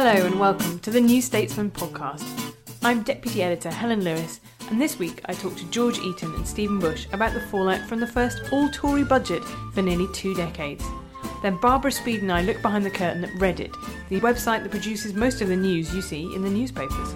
Hello and welcome to the New Statesman podcast. I'm Deputy Editor Helen Lewis, and this week I talked to George Eaton and Stephen Bush about the fallout from the first all Tory budget for nearly two decades. Then Barbara Speed and I look behind the curtain at Reddit, the website that produces most of the news you see in the newspapers.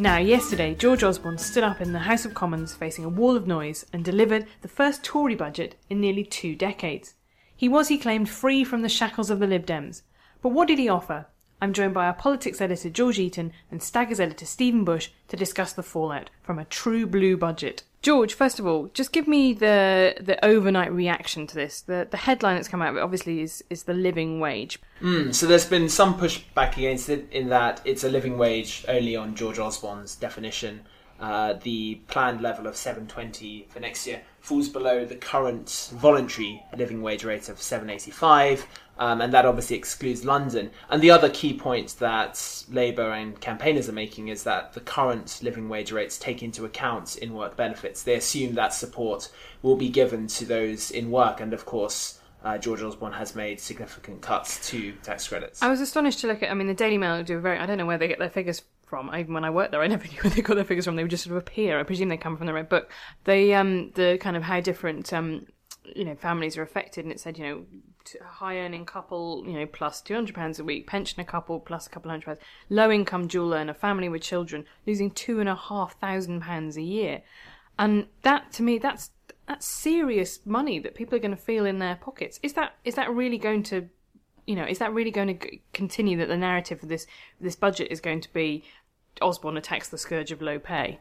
Now, yesterday, George Osborne stood up in the House of Commons facing a wall of noise and delivered the first Tory budget in nearly two decades. He was, he claimed, free from the shackles of the Lib Dems. But what did he offer? I'm joined by our politics editor George Eaton and Staggers editor Stephen Bush to discuss the fallout from a true blue budget. George, first of all, just give me the the overnight reaction to this. The the headline that's come out of it obviously is is the living wage. Mm, so there's been some pushback against it in that it's a living wage only on George Osborne's definition. Uh, the planned level of 720 for next year falls below the current voluntary living wage rate of 785, um, and that obviously excludes London. And the other key point that Labour and campaigners are making is that the current living wage rates take into account in work benefits. They assume that support will be given to those in work, and of course. Uh, George Osborne has made significant cuts to tax credits. I was astonished to look at. I mean, the Daily Mail do a very. I don't know where they get their figures from. Even when I worked there, I never knew where they got their figures from. They would just sort of appear. I presume they come from the Red Book. They um the kind of how different um you know families are affected, and it said you know high earning couple you know plus two hundred pounds a week, pensioner couple plus a couple hundred pounds, low income jeweler dual earner family with children losing two and a half thousand pounds a year, and that to me that's that's serious money that people are going to feel in their pockets. Is that is that really going to you know, is that really going to continue that the narrative of this this budget is going to be Osborne attacks the scourge of low pay?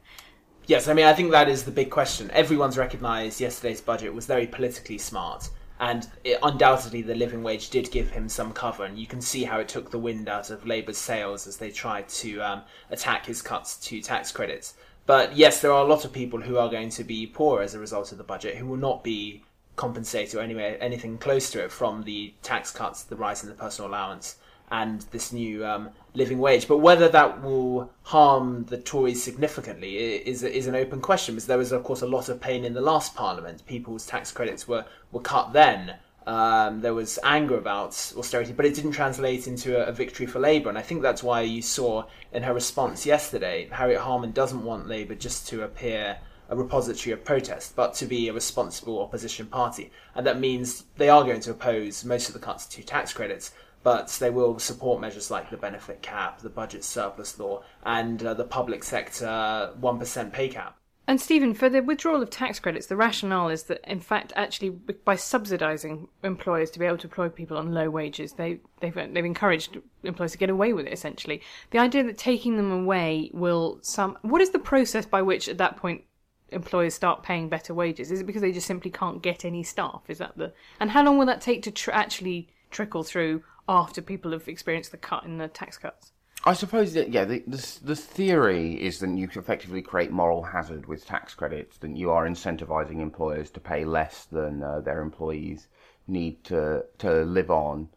Yes, I mean, I think that is the big question. Everyone's recognised yesterday's budget was very politically smart, and it, undoubtedly the living wage did give him some cover, and you can see how it took the wind out of Labour's sails as they tried to um, attack his cuts to tax credits. But yes, there are a lot of people who are going to be poor as a result of the budget who will not be compensated or anyway anything close to it from the tax cuts, the rise in the personal allowance, and this new um, living wage. But whether that will harm the Tories significantly is is an open question because there was of course a lot of pain in the last Parliament. People's tax credits were were cut then. Um, there was anger about austerity, but it didn't translate into a, a, victory for Labour. And I think that's why you saw in her response yesterday, Harriet Harman doesn't want Labour just to appear a repository of protest, but to be a responsible opposition party. And that means they are going to oppose most of the cuts to tax credits, but they will support measures like the benefit cap, the budget surplus law, and uh, the public sector 1% pay cap. And Stephen, for the withdrawal of tax credits, the rationale is that, in fact, actually by subsidising employers to be able to employ people on low wages, they, they've they've encouraged employers to get away with it. Essentially, the idea that taking them away will some. What is the process by which, at that point, employers start paying better wages? Is it because they just simply can't get any staff? Is that the and how long will that take to tr- actually trickle through after people have experienced the cut in the tax cuts? I suppose that yeah, the, the, the theory is that you effectively create moral hazard with tax credits. That you are incentivizing employers to pay less than uh, their employees need to to live on.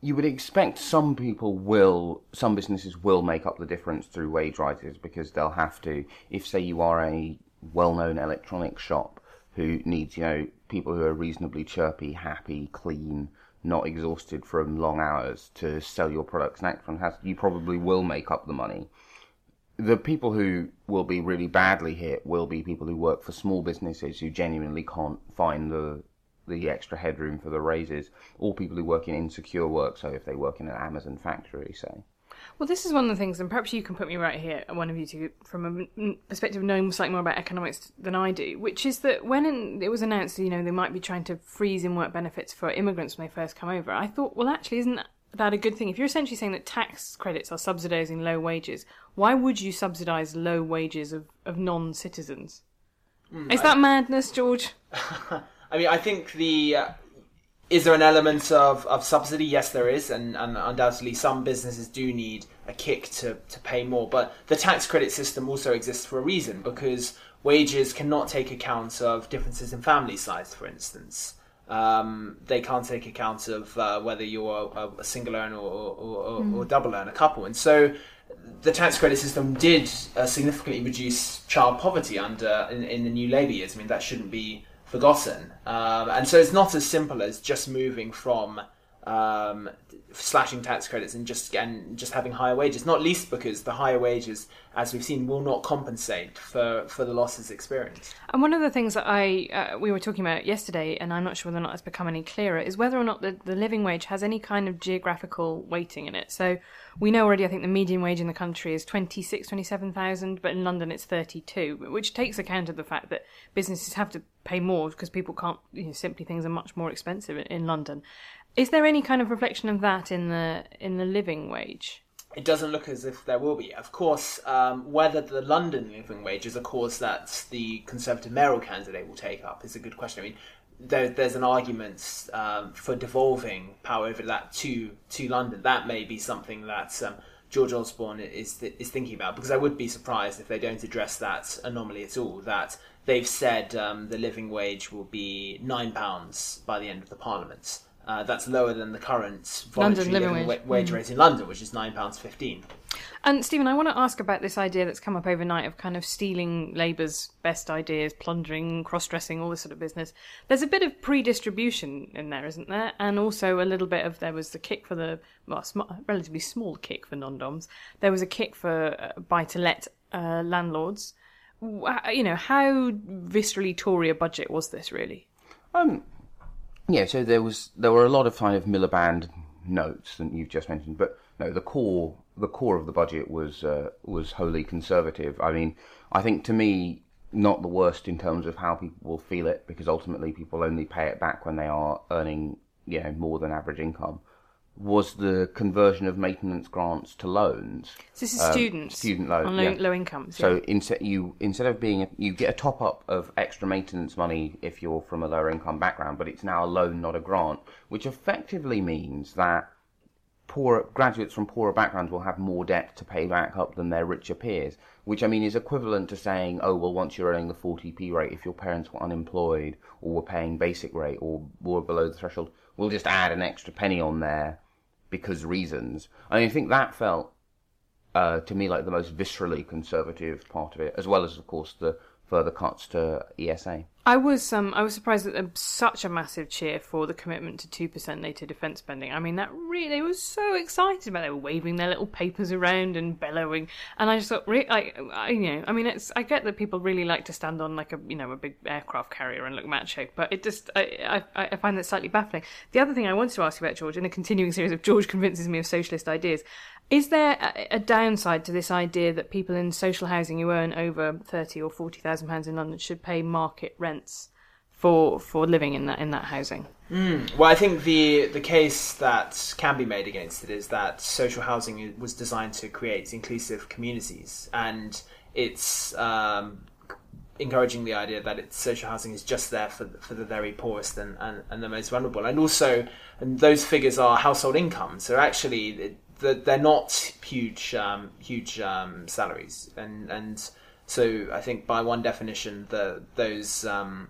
You would expect some people will, some businesses will make up the difference through wage rises because they'll have to. If say you are a well-known electronics shop who needs you know people who are reasonably chirpy, happy, clean not exhausted from long hours to sell your products next one has you probably will make up the money the people who will be really badly hit will be people who work for small businesses who genuinely can't find the the extra headroom for the raises, or people who work in insecure work. So if they work in an Amazon factory, say. Well, this is one of the things, and perhaps you can put me right here, one of you two, from a perspective of knowing slightly more about economics than I do, which is that when it was announced, you know, they might be trying to freeze in work benefits for immigrants when they first come over, I thought, well, actually, isn't that a good thing? If you're essentially saying that tax credits are subsidising low wages, why would you subsidise low wages of, of non citizens? Mm, is that madness, George? I mean, I think the. Uh, is there an element of, of subsidy? Yes, there is, and, and undoubtedly some businesses do need a kick to, to pay more. But the tax credit system also exists for a reason because wages cannot take account of differences in family size, for instance. Um, they can't take account of uh, whether you're a, a, single earner or, or, or, mm. or, double earner a couple. And so the tax credit system did uh, significantly reduce child poverty under in, in, the new Labour years. I mean, that shouldn't be forgotten. Um, and so it's not as simple as just moving from um, slashing tax credits and just and just having higher wages. Not least because the higher wages, as we've seen, will not compensate for, for the losses experienced. And one of the things that I uh, we were talking about yesterday, and I'm not sure whether or not it's become any clearer, is whether or not the, the living wage has any kind of geographical weighting in it. So we know already. I think the median wage in the country is 26, 27,000, but in London it's 32, which takes account of the fact that businesses have to pay more because people can't you know, simply things are much more expensive in, in London. Is there any kind of reflection of that in the in the living wage? It doesn't look as if there will be. Of course, um, whether the London living wage is a cause that the Conservative mayoral candidate will take up is a good question. I mean, there, there's an argument um, for devolving power over that to to London. That may be something that um, George Osborne is is thinking about because I would be surprised if they don't address that anomaly at all. That they've said um, the living wage will be nine pounds by the end of the Parliament. Uh, that's lower than the current voluntary London living wage, wage mm. rate in London, which is nine pounds fifteen. And Stephen, I want to ask about this idea that's come up overnight of kind of stealing Labour's best ideas, plundering, cross-dressing, all this sort of business. There's a bit of pre-distribution in there, isn't there? And also a little bit of there was the kick for the well, sm- relatively small kick for non-doms. There was a kick for uh, buy-to-let uh, landlords. You know, how viscerally Tory a budget was this really? Um, yeah, so there was there were a lot of kind of Miliband notes that you've just mentioned, but no, the core the core of the budget was uh, was wholly conservative. I mean, I think to me, not the worst in terms of how people will feel it, because ultimately people only pay it back when they are earning you know more than average income was the conversion of maintenance grants to loans. So this is um, students, student loans, on low, yeah. low incomes. So yeah. instead, you instead of being, a, you get a top up of extra maintenance money if you're from a lower income background, but it's now a loan, not a grant, which effectively means that poor graduates from poorer backgrounds will have more debt to pay back up than their richer peers. Which I mean is equivalent to saying, oh well, once you're earning the 40p rate, if your parents were unemployed or were paying basic rate or were below the threshold, we'll just add an extra penny on there because reasons. I think that felt uh, to me like the most viscerally conservative part of it, as well as, of course, the further cuts to ESA. I was um I was surprised there was such a massive cheer for the commitment to two percent NATO defence spending. I mean that really they were so excited about. It. They were waving their little papers around and bellowing, and I just thought, really, like, I, you know, I mean, it's I get that people really like to stand on like a you know a big aircraft carrier and look macho, but it just I I, I find that slightly baffling. The other thing I wanted to ask you about George in a continuing series of George convinces me of socialist ideas is there a, downside to this idea that people in social housing who earn over thirty or forty thousand pounds in London should pay market rents for for living in that in that housing? Mm. Well, I think the the case that can be made against it is that social housing was designed to create inclusive communities, and it's um, encouraging the idea that it's social housing is just there for for the very poorest and, and, and the most vulnerable, and also and those figures are household income. So actually, they're not huge, um, huge um, salaries, and and so I think by one definition, the those um,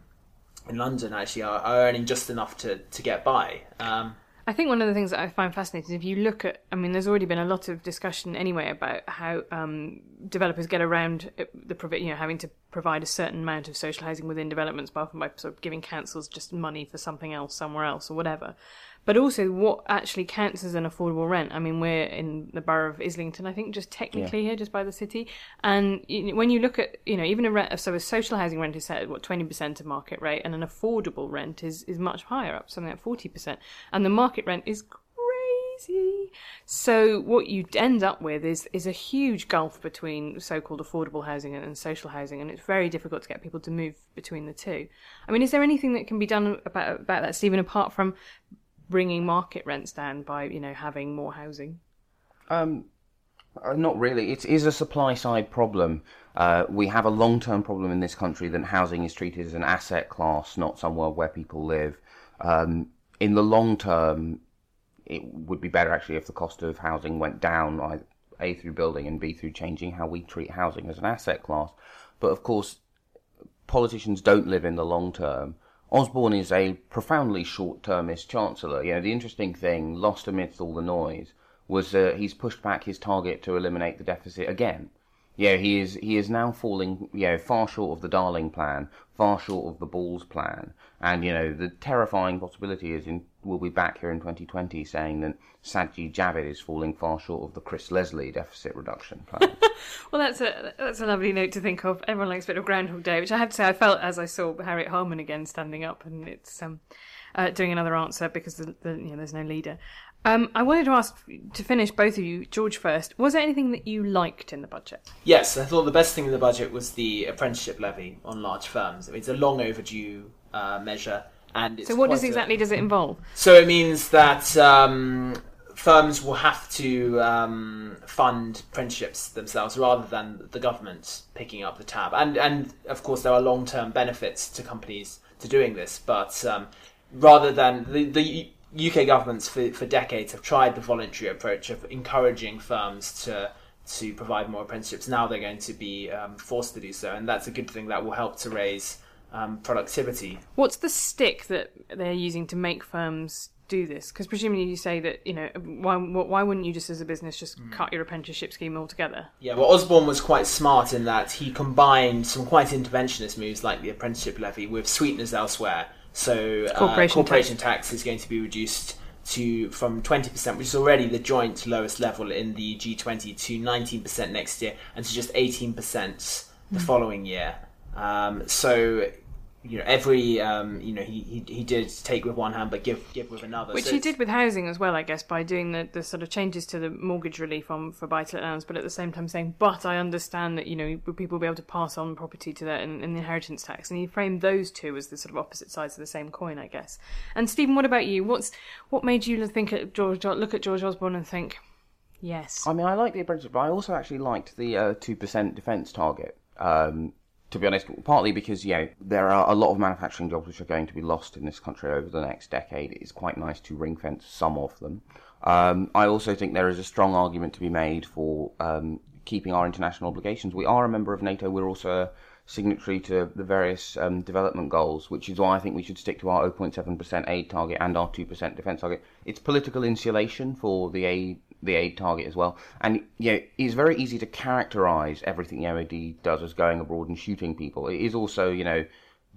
in London actually are, are, earning just enough to to get by. Um, I think one of the things that I find fascinating, if you look at, I mean, there's already been a lot of discussion anyway about how um, developers get around the you know having to provide a certain amount of social housing within developments, often by sort of giving councils just money for something else somewhere else or whatever. But also what actually counts as an affordable rent. I mean, we're in the borough of Islington, I think, just technically here, just by the city. And when you look at, you know, even a rent, so a social housing rent is set at what twenty percent of market rate, and an affordable rent is is much higher, up something like forty percent, and the market rent is crazy. So what you end up with is is a huge gulf between so-called affordable housing and, and, social housing, and it's very difficult to get people to move between the two. I mean, is there anything that can be done about about that, Stephen, apart from bringing market rents down by you know having more housing? Um, uh, not really. It is a supply side problem. Uh, we have a long term problem in this country that housing is treated as an asset class, not somewhere where people live. Um, in the long term, it would be better actually if the cost of housing went down, A through building and B through changing how we treat housing as an asset class. But of course, politicians don't live in the long term. Osborne is a profoundly short-termist chancellor. You know, the interesting thing, lost amidst all the noise, was that he's pushed back his target to eliminate the deficit again. Yeah, he is he is now falling, you know, far short of the Darling plan, far short of the Balls plan, and you know the terrifying possibility is in we'll be back here in 2020 saying that Sajid Javid is falling far short of the Chris Leslie deficit reduction plan. well, that's a that's a lovely note to think of. Everyone likes a bit of Groundhog Day, which I have to say I felt as I saw Harriet Harman again standing up, and it's um, uh, doing another answer because the, the, you know, there's no leader. Um, I wanted to ask to finish both of you, George first. Was there anything that you liked in the budget? Yes, I thought the best thing in the budget was the apprenticeship levy on large firms. I mean, it's a long overdue uh, measure and so, what does exactly a, does it involve? So it means that um, firms will have to um, fund apprenticeships themselves rather than the government picking up the tab. And and of course there are long term benefits to companies to doing this, but um, rather than the, the UK governments for, for decades have tried the voluntary approach of encouraging firms to to provide more apprenticeships. Now they're going to be um, forced to do so, and that's a good thing that will help to raise um, productivity. What's the stick that they're using to make firms do this? Because presumably you say that you know why why wouldn't you just as a business just mm. cut your apprenticeship scheme altogether? Yeah, well, Osborne was quite smart in that he combined some quite interventionist moves like the apprenticeship levy with sweeteners elsewhere. So uh, corporation, corporation tax. tax is going to be reduced to from 20%, which is already the joint lowest level in the G20, to 19% next year, and to just 18% the mm. following year. Um, so you know every um, you know he, he he did take with one hand but give give with another. Which so he did with housing as well i guess by doing the, the sort of changes to the mortgage relief on for buy to let loans but at the same time saying but i understand that you know people will be able to pass on property to that in, in the inheritance tax? And he framed those two as the sort of opposite sides of the same coin i guess. And stephen what about you? What's what made you think at george look at george osborne and think yes. I mean i like the apprenticeship but i also actually liked the uh, 2% defence target um, to be honest, partly because you know there are a lot of manufacturing jobs which are going to be lost in this country over the next decade. It's quite nice to ring fence some of them. Um, I also think there is a strong argument to be made for um, keeping our international obligations. We are a member of NATO. We're also a signatory to the various um, development goals, which is why I think we should stick to our 0.7% aid target and our 2% defence target. It's political insulation for the aid the aid target as well. And you know, it's very easy to characterize everything the MOD does as going abroad and shooting people. It is also, you know,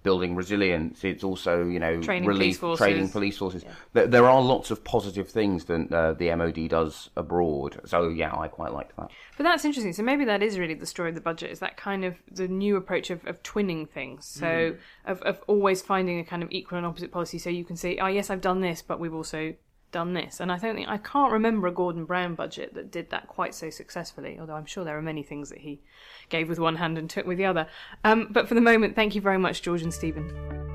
building resilience. It's also, you know, training relief, police training police forces. Yeah. There, there, are lots of positive things that uh, the MOD does abroad. So yeah, I quite like that. But that's interesting. So maybe that is really the story of the budget. Is that kind of the new approach of, of twinning things? So mm. of of always finding a kind of equal and opposite policy. So you can say, oh yes, I've done this, but we've also done this. And I don't think I can't remember a Gordon Brown budget that did that quite so successfully. Although I'm sure there are many things that he gave with one hand and took with the other. Um, but for the moment, thank you very much, George and Stephen.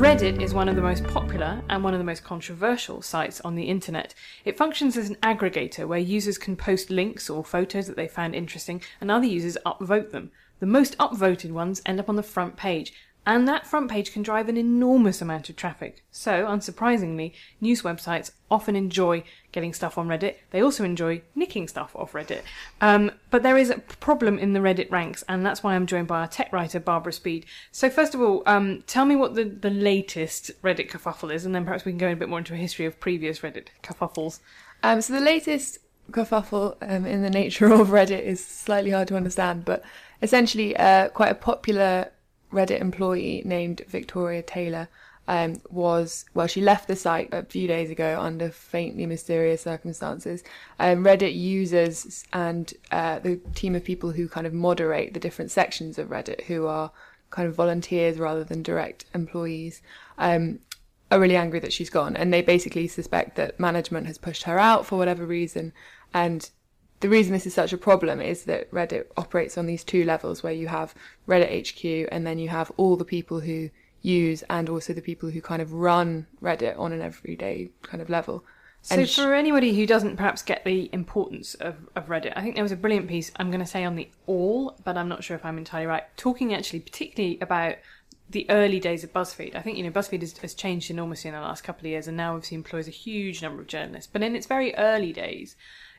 Reddit is one of the most popular and one of the most controversial sites on the internet. It functions as an aggregator where users can post links or photos that they found interesting and other users upvote them. The most upvoted ones end up on the front page. And that front page can drive an enormous amount of traffic. So, unsurprisingly, news websites often enjoy getting stuff on Reddit. They also enjoy nicking stuff off Reddit. Um, but there is a problem in the Reddit ranks, and that's why I'm joined by our tech writer, Barbara Speed. So, first of all, um, tell me what the, the latest Reddit kerfuffle is, and then perhaps we can go a bit more into a history of previous Reddit kerfuffles. Um, so the latest kerfuffle um, in the nature of Reddit is slightly hard to understand, but essentially, uh, quite a popular Reddit employee named Victoria Taylor um, was well, she left the site a few days ago under faintly mysterious circumstances. Um, Reddit users and uh, the team of people who kind of moderate the different sections of Reddit, who are kind of volunteers rather than direct employees, um, are really angry that she's gone, and they basically suspect that management has pushed her out for whatever reason, and the reason this is such a problem is that Reddit operates on these two levels where you have Reddit HQ and then you have all the people who use and also the people who kind of run Reddit on an everyday kind of level. So, for anybody who doesn't perhaps get the importance of, of Reddit, I think there was a brilliant piece, I'm going to say on the Awl, but I'm not sure if I'm entirely right, talking actually particularly about the early days of BuzzFeed. I think, you know, BuzzFeed has, has changed enormously in the last couple of years and now obviously employs a huge number of journalists. But in its very early days,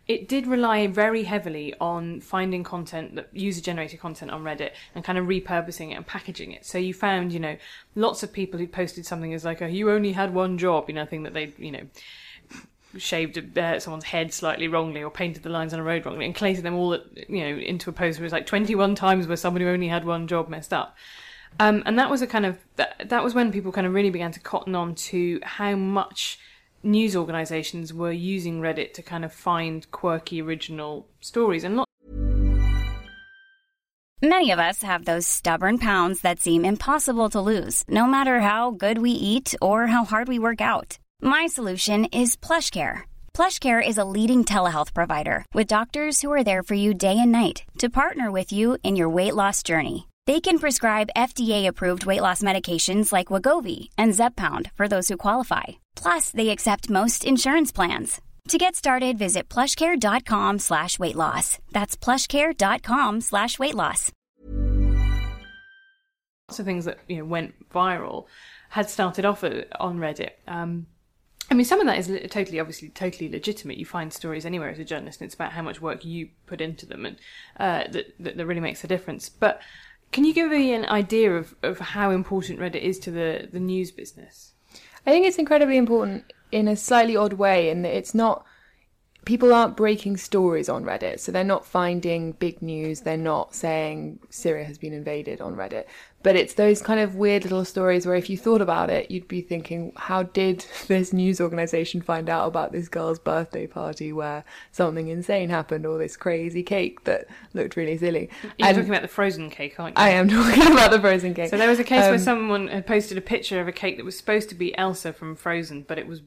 it did rely very heavily on finding content that user generated content on Reddit and kind of repurposing it and packaging it. So you found, you know, lots of people who posted something as like, a, you only had one job, you know, thing that they, you know, shaved uh, someone's head slightly wrongly or painted the lines on a road wrongly and collated them all, you know, into a post where it was like 21 times where somebody who only had one job messed up. Um, and that was a kind of that, that was when people kind of really began to cotton on to how much news organizations were using Reddit to kind of find quirky original stories and not Many of us have those stubborn pounds that seem impossible to lose, no matter how good we eat or how hard we work out. My solution is PlushCare. PlushCare is a leading telehealth provider with doctors who are there for you day and night to partner with you in your weight loss journey. They can prescribe FDA-approved weight loss medications like Wegovy and Zepbound for those who qualify. Plus, they accept most insurance plans. To get started, visit plushcare.com slash weight loss. That's plushcare.com slash weight loss. lots of things that you know went viral had started off on Reddit. Um, I mean, some of that is totally, obviously, totally legitimate. You find stories anywhere as a journalist, and it's about how much work you put into them, and uh, that that really makes a difference. But can you give me an idea of, of how important Reddit is to the, the news business? I think it's incredibly important in a slightly odd way in that it's not people aren't breaking stories on Reddit, so they're not finding big news, they're not saying Syria has been invaded on Reddit. But it's those kind of weird little stories where if you thought about it, you'd be thinking, how did this news organization find out about this girl's birthday party where something insane happened or this crazy cake that looked really silly? You're And talking about the frozen cake, aren't you? I am talking about the frozen cake. So there was a case where Um, someone had posted a picture of a cake that was supposed to be Elsa from Frozen, but it was.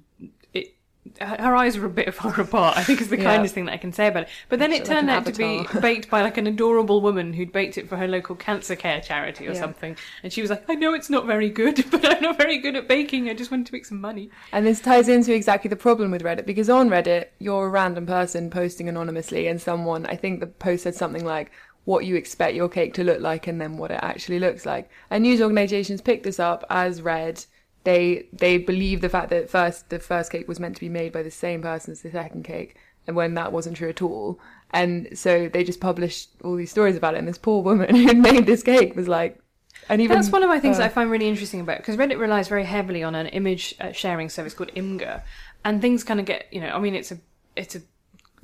Her eyes were a bit far apart. I think is the Yeah. kindest thing that I can say about it. But then it turned like out an to be baked by like an adorable woman who'd baked it for her local cancer care charity or Yeah. something. And she was like, "I know it's not very good, but I'm not very good at baking. I just wanted to make some money." And this ties into exactly the problem with Reddit because on Reddit, you're a random person posting anonymously, and someone, I think the post said something like, what you expect your cake to look like and then what it actually looks like. And news organizations pick this up as read. They they believe the fact that first the first cake was meant to be made by the same person as the second cake, and when that wasn't true at all. And so they just published all these stories about it. And this poor woman who made this cake was like, and even That's one of my things uh, that I find really interesting about because Reddit relies very heavily on an image uh, sharing service called Imgur, and things kind of get you know. I mean, it's a it's a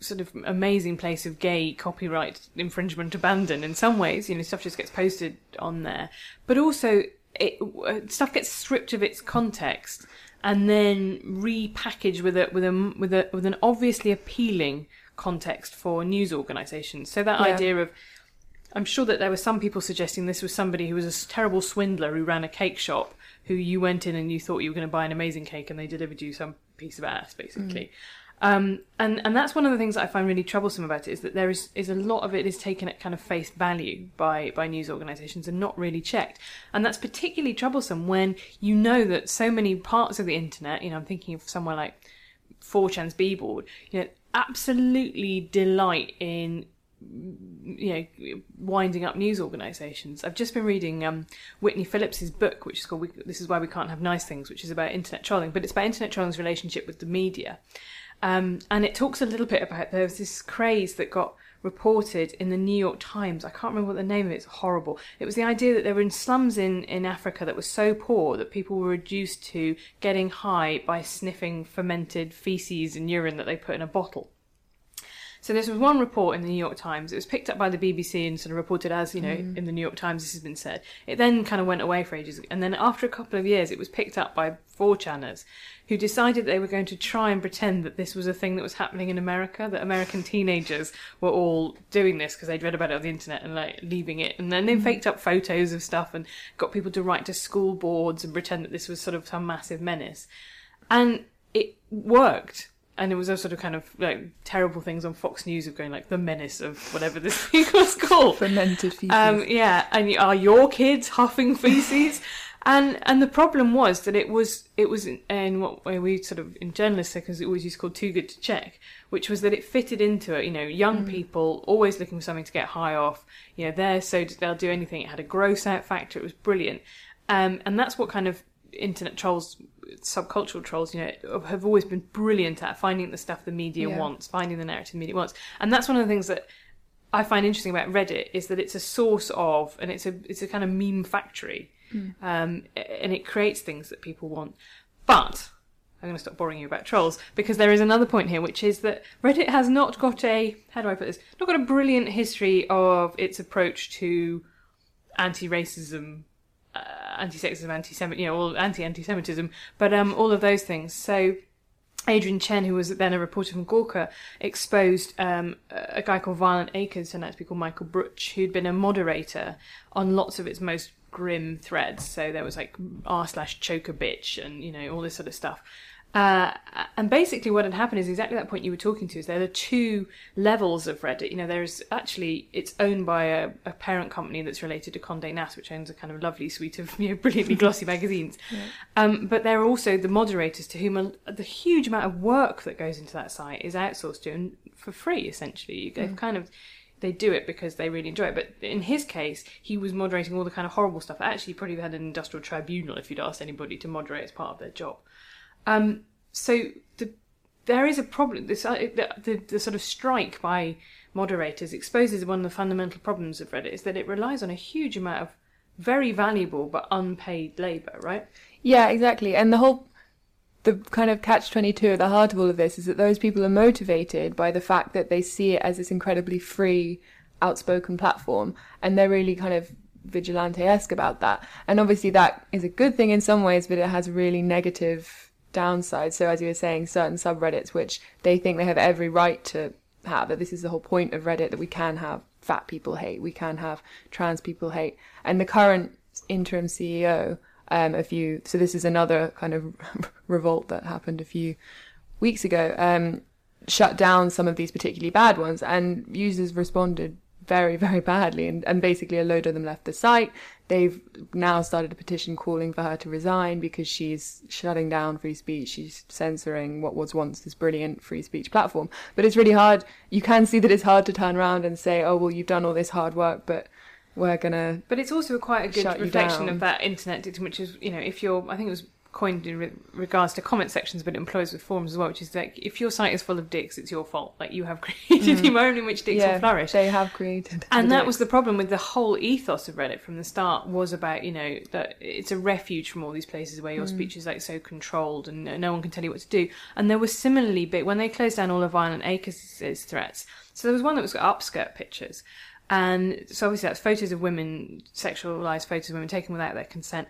sort of amazing place of gay copyright infringement abandon in some ways. You know, stuff just gets posted on there, but also it stuff gets stripped of its context and then repackaged with a with a with a with an obviously appealing context for news organisations. So that Yeah. idea of I'm sure that there were some people suggesting this was somebody who was a terrible swindler who ran a cake shop, who you went in and you thought you were going to buy an amazing cake and they delivered you some piece of ass, basically. Mm. Um, and, and that's one of the things that I find really troublesome about it is that there is, is a lot of it is taken at kind of face value by, by news organisations and not really checked. And that's particularly troublesome when you know that so many parts of the internet, you know, I'm thinking of somewhere like 4chan's B-board, you know, absolutely delight in you know, winding up news organisations. I've just been reading um, Whitney Phillips's book, which is called "This Is Why We Can't Have Nice Things," which is about internet trolling, but it's about internet trolling's relationship with the media. Um, and it talks a little bit about there was this craze that got reported in the New York Times. I can't remember what the name of it. It's horrible. It was the idea that there were in slums in, in Africa that were so poor that people were reduced to getting high by sniffing fermented feces and urine that they put in a bottle. So this was one report in the New York Times. It was picked up by the BBC and sort of reported as, you know, mm. in the New York Times this has been said. It then kind of went away for ages. And then after a couple of years, it was picked up by 4chaners who decided they were going to try and pretend that this was a thing that was happening in America, that American teenagers were all doing this because they'd read about it on the internet and like leaving it. And then they mm. faked up photos of stuff and got people to write to school boards and pretend that this was sort of some massive menace. And it worked and it was a sort of kind of like terrible things on Fox News of going like the menace of whatever this thing was called. Fermented feces. Um, yeah, and are your kids huffing feces? and and the problem was that it was it was in, in what way we sort of in journalist circles it always used to call too good to check, which was that it fitted into it. You know, young people always looking for something to get high off. You know, they're so they'll do anything. It had a gross out factor. It was brilliant, um, and that's what kind of internet trolls subcultural trolls, you know, have always been brilliant at finding the stuff the media Yeah. wants, finding the narrative the media wants, and that's one of the things that I find interesting about Reddit is that it's a source of, and it's a it's a kind of meme factory, um, and it creates things that people want. But I'm going to stop boring you about trolls because there is another point here, which is that Reddit has not got a how do I put this? Not got a brilliant history of its approach to anti-racism uh, anti-sexism, anti-Semit, you know, all anti-anti-Semitism, but um, all of those things. So Adrian Chen, who was then a reporter from Gawker, exposed um, a guy called Violentacrez, turned out to be called Michael Brutsch, who'd been a moderator on lots of its most grim threads. So there was like r slash choker bitch and you know all this sort of stuff. Uh, and basically, what had happened is exactly that point you were talking to. Is there are two levels of Reddit? You know, there's actually it's owned by a, a parent company that's related to Condé Nast, which owns a kind of lovely suite of you know brilliantly glossy magazines. Um, but there are also the moderators to whom a, the huge amount of work that goes into that site is outsourced to and for free. Essentially, they've kind of they do it because they really enjoy it. But in his case, he was moderating all the kind of horrible stuff. Actually, probably had an industrial tribunal if you'd asked anybody to moderate as part of their job. Um, so the, there is a problem. This uh, the, the, the sort of strike by moderators exposes one of the fundamental problems of Reddit is that it relies on a huge amount of very valuable but unpaid labour. Right? Yeah, exactly. And the whole the kind of catch 22 at the heart of all of this is that those people are motivated by the fact that they see it as this incredibly free outspoken platform and they're really kind of vigilante-esque about that and obviously that is a good thing in some ways but it has really negative downsides so as you were saying certain subreddits which they think they have every right to have that this is the whole point of reddit that we can have fat people hate we can have trans people hate and the current interim ceo um, a few. So this is another kind of revolt that happened a few weeks ago. Um, shut down some of these particularly bad ones, and users responded very, very badly, and, and basically a load of them left the site. They've now started a petition calling for her to resign because she's shutting down free speech. She's censoring what was once this brilliant free speech platform. But it's really hard. You can see that it's hard to turn around and say, "Oh, well, you've done all this hard work, but." We're gonna But it's also quite a good reflection of that internet dictum, which is, you know, if you're, I think it was coined in re- regards to comment sections, but it employs with forums as well, which is like, if your site is full of dicks, it's your fault. Like, you have created mm. the environment in which dicks will flourish. They have created, and that was the problem with the whole ethos of Reddit from the start was about you know that it's a refuge from all these places where your mm. speech is like so controlled and no- one can tell you what to do. And there was similarly big when they closed down all of Violentacrez' threats. So there was one that was got upskirt pictures, and so obviously that's photos of women, sexualized photos of women taken without their consent.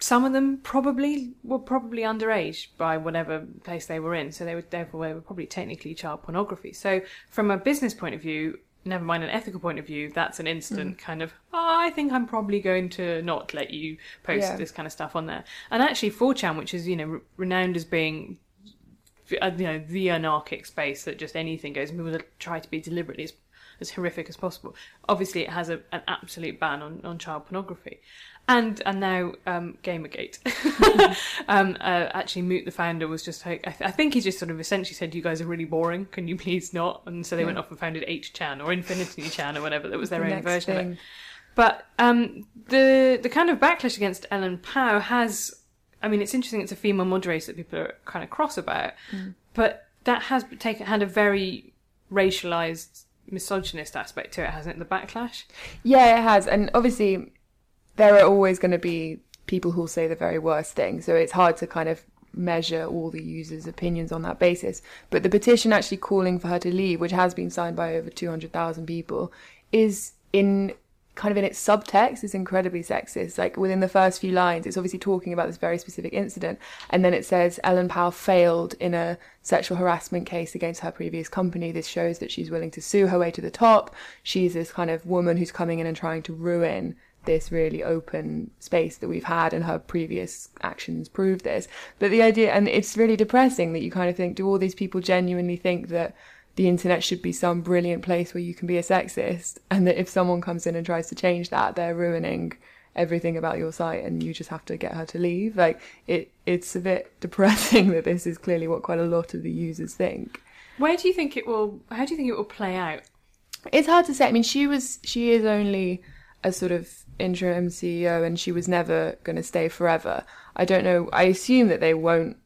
Some of them probably were probably underage by whatever place they were in, so they were therefore they were probably technically child pornography. So from a business point of view, never mind an ethical point of view, that's an instant kind of, "Oh, I think I'm probably going to not let you post Yeah. this kind of stuff on there. And actually, 4chan, which is, you know, re- renowned as being, uh, you know, the anarchic space that just anything goes, and people try to be deliberately as as horrific as possible. Obviously, it has a, an absolute ban on, on child pornography. And and now um, Gamergate. um, uh, actually, Moot, the founder, was just like, I, th- I think he just sort of essentially said, "You guys are really boring. Can you please not?" And so they went off and founded 8chan or Infinity Chan or whatever. That was their The own version of it. But um, the the kind of backlash against Ellen Pao has, I mean, it's interesting. It's a female moderator that people are kind of cross about, but that has taken had a very racialized, misogynist aspect to it, hasn't it? The backlash. Yeah, it has, and obviously there are always going to be people who'll say the very worst thing. So it's hard to kind of measure all the users' opinions on that basis. But the petition actually calling for her to leave, which has been signed by over two hundred thousand people, is in kind of in its subtext is incredibly sexist. Like within the first few lines, it's obviously talking about this very specific incident, and then it says Ellen Pao failed in a sexual harassment case against her previous company. This shows that she's willing to sue her way to the top. She's this kind of woman who's coming in and trying to ruin this really open space that we've had and her previous actions prove this but the idea and it's really depressing that you kind of think do all these people genuinely think that the internet should be some brilliant place where you can be a sexist and that if someone comes in and tries to change that they're ruining everything about your site and you just have to get her to leave like it it's a bit depressing that this is clearly what quite a lot of the users think Where do you think it will? How do you think it will play out? it's hard to say. I mean, she was she is only a sort of interim CEO, and she was never going to stay forever. I don't know. I assume that they won't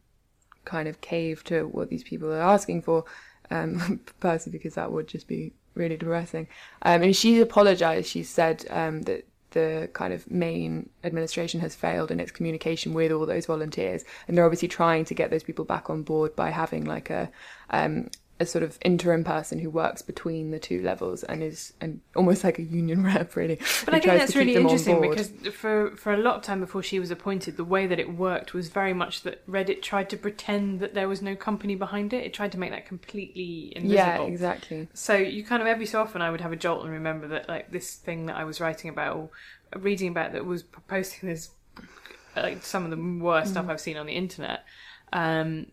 kind of cave to what these people are asking for, um, personally because that would just be really depressing. Um, and she's apologized. She said um, that the kind of main administration has failed in its communication with all those volunteers, and they're obviously trying to get those people back on board by having like a um, a sort of interim person who works between the two levels and is and almost like a union rep really. But I think that's really interesting because for for a lot of time before she was appointed, the way that it worked was very much that Reddit tried to pretend that there was no company behind it. It tried to make that completely invisible. yeah, exactly. So you kind of every so often I would have a jolt and remember that like this thing that I was writing about or reading about that was posting this like some of the worst Mm. stuff I've seen on the internet. Um,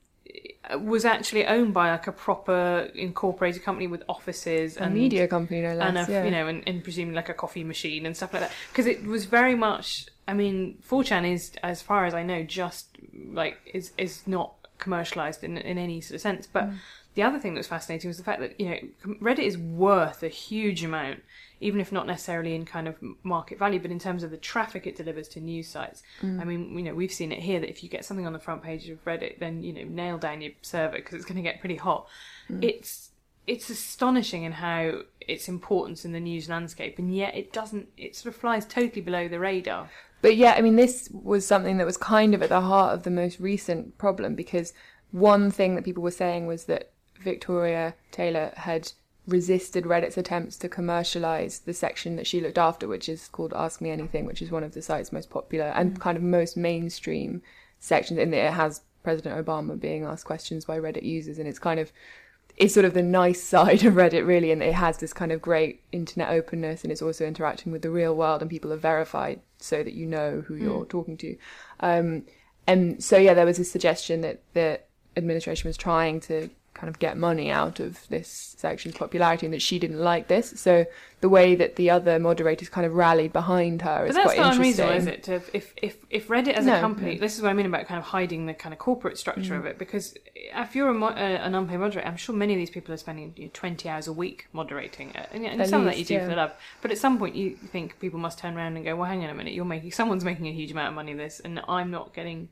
was actually owned by like a proper incorporated company with offices A and media company, no less. and a, yeah. you know, and, and presumably like a coffee machine and stuff like that. Because it was very much. I mean, 4chan is, as far as I know, just like is is not commercialized in in any sort of sense. But mm. the other thing that was fascinating was the fact that you know Reddit is worth a huge amount, even if not necessarily in kind of market value, but in terms of the traffic it delivers to news sites. Mm. I mean, you know, we've seen it here that if you get something on the front page of Reddit, then you know, nail down your server because it's going to get pretty hot. Mm. It's it's astonishing in how its importance in the news landscape, and yet it doesn't. It sort of flies totally below the radar. But yeah, I mean, this was something that was kind of at the heart of the most recent problem because one thing that people were saying was that Victoria Taylor had resisted Reddit's attempts to commercialize the section that she looked after, which is called Ask Me Anything, which is one of the site's most popular and mm. kind of most mainstream sections, in that it has President Obama being asked questions by Reddit users, and it's kind of it's sort of the nice side of Reddit, really, and it has this kind of great internet openness, and it's also interacting with the real world, and people are verified so that you know who you're talking to. Um, and so, yeah, there was a suggestion that the administration was trying to kind of get money out of this section's popularity, and that she didn't like this. So the way that the other moderators kind of rallied behind her But is that's quite not interesting. unreasonable, is it? If if if Reddit as No, a company, no. this is what I mean about kind of hiding the kind of corporate structure Mm. of it. Because if you're a mo- uh, an unpaid moderator, I'm sure many of these people are spending you know, 20 hours a week moderating, it. and, and some of that you do yeah. for the love. But at some point, you think people must turn around and go, "Well, hang on a minute, you're making someone's making a huge amount of money this, and I'm not getting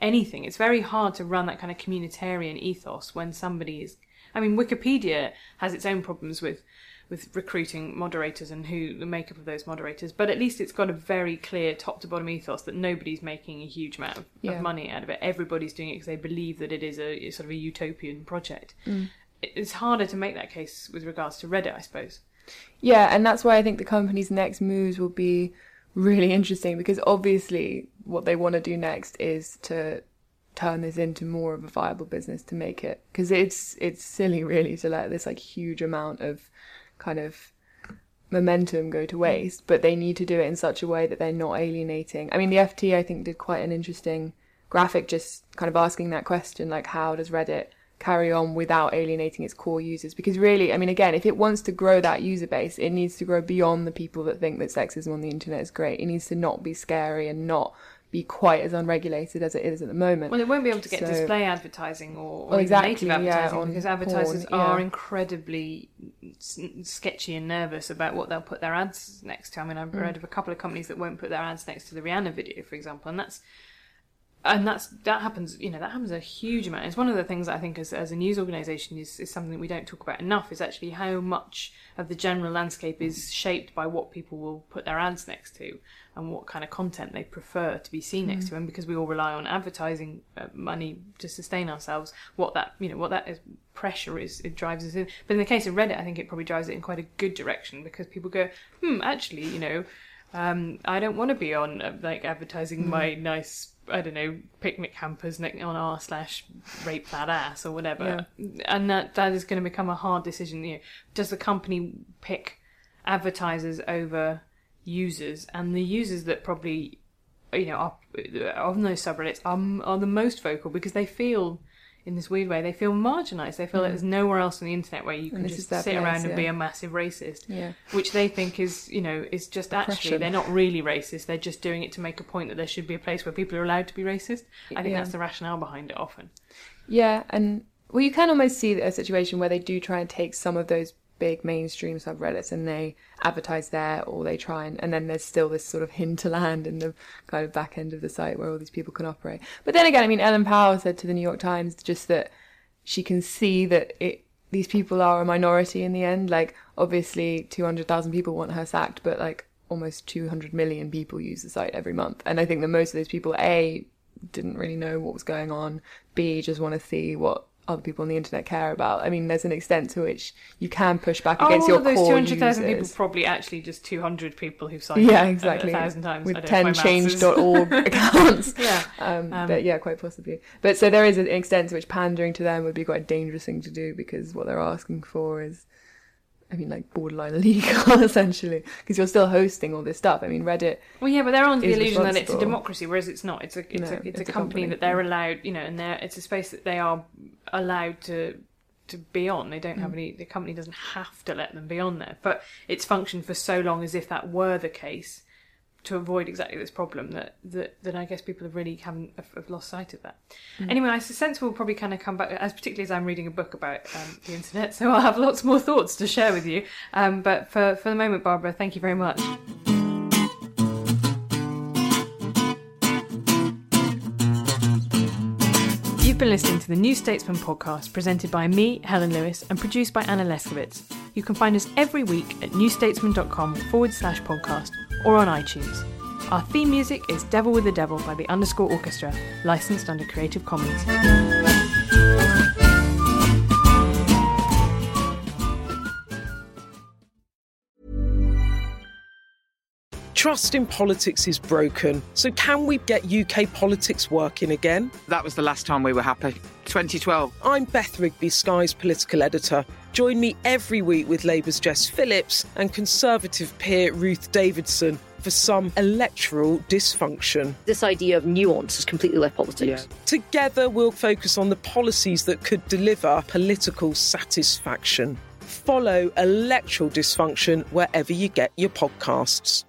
anything." It's very hard to run that kind of communitarian ethos when somebody is. I mean, Wikipedia has its own problems with with recruiting moderators and who the makeup of those moderators, but at least it's got a very clear top to bottom ethos that nobody's making a huge amount of, Yeah. of money out of it. Everybody's doing it because they believe that it is a sort of a utopian project. Mm. It- It's harder to make that case with regards to Reddit, I suppose. Yeah, and that's why I think the company's next moves will be really interesting because obviously what they want to do next is to turn this into more of a viable business to make it because it's it's silly really to let this like huge amount of kind of momentum go to waste but they need to do it in such a way that they're not alienating. I mean the ft i think did quite an interesting graphic just kind of asking that question like how does reddit carry on without alienating its core users. Because really, I mean, again, if it wants to grow that user base, it needs to grow beyond the people that think that sexism on the internet is great. It needs to not be scary and not be quite as unregulated as it is at the moment. Well, it won't be able to get So- display advertising or, or Well, exactly, native yeah, advertising on because advertisers porn, are yeah. incredibly s- sketchy and nervous about what they'll put their ads next to. I mean, I've Mm. read of a couple of companies that won't put their ads next to the Rihanna video, for example, and that's and that's that happens you know that happens a huge amount. It's one of the things that i think as, as a news organization is, is something that we don't talk about enough is actually how much of the general landscape is shaped by what people will put their ads next to and what kind of content they prefer to be seen next to. And because we all rely on advertising uh, money to sustain ourselves what that you know what that is pressure is it drives us in. But in the case of reddit i think it probably drives it in quite a good direction because people go hmm actually you know um, I don't want to be on uh, like advertising my nice, I don't know, picnic hampers ne- on r slash rape that ass or whatever, and that that is going to become a hard decision. You know, does the company pick advertisers over users, and the users that probably, you know, are on those subreddits are are the most vocal because they feel. In this weird way, they feel marginalised. They feel like mm. there's nowhere else on the internet where you can just sit place, around and be a massive racist Yeah. which they think is you know is just actually they're not really racist they're just doing it to make a point that there should be a place where people are allowed to be racist i think Yeah. that's the rationale behind it often Yeah, and well, you can almost see a situation where they do try and take some of those big mainstream subreddits and they advertise there, or they try and, and then there's still this sort of hinterland in the kind of back end of the site where all these people can operate. But then again, I mean, Ellen Pao said to the New York Times just that she can see that it these people are a minority in the end. Like, obviously, two hundred thousand people want her sacked, but like almost two hundred million people use the site every month, and I think that most of those people, a didn't really know what was going on. B just want to see what other people on the internet care about. I mean, there's an extent to which you can push back against all your of those core 200,000 people probably actually just 200 people who've signed Yeah, up a- exactly. a thousand times With don't know if 10 my maths is- change.org accounts. yeah Um, but yeah, quite possibly. But so there is an extent to which pandering to them would be quite a dangerous thing to do because what they're asking for is, I mean, like borderline illegal essentially, because you're still hosting all this stuff. I mean, Reddit. Well, yeah, but they're under the illusion that it's a democracy, whereas it's not. It's a it's No, a it's, it's a company, company. that they're allowed, you know, and they're it's a space that they are allowed to to be on. They don't Mm. have any. The company doesn't have to let them be on there, but it's functioned for so long as if that were the case to avoid exactly this problem that that, that I guess people have really haven't have, have lost sight of that. Mm. Anyway, I sense we'll probably kind of come back as particularly as I'm reading a book about um, the internet, so I'll have lots more thoughts to share with you. Um, but for for the moment, Barbara, thank you very much. You've been listening to the New Statesman podcast presented by me, Helen Lewis, and produced by Anna Leszkiewicz. You can find us every week at newstatesman.com forward slash podcast or on iTunes. Our theme music is Devil with the Devil by the Underscore Orchestra, licensed under Creative Commons. Trust in politics is broken. So, can we get UK politics working again? That was the last time we were happy. 2012. I'm Beth Rigby, Sky's political editor. Join me every week with Labour's Jess Phillips and Conservative peer Ruth Davidson for some electoral dysfunction. this idea of nuance is completely left politics. Together, we'll focus on the policies that could deliver political satisfaction. Follow electoral dysfunction wherever you get your podcasts.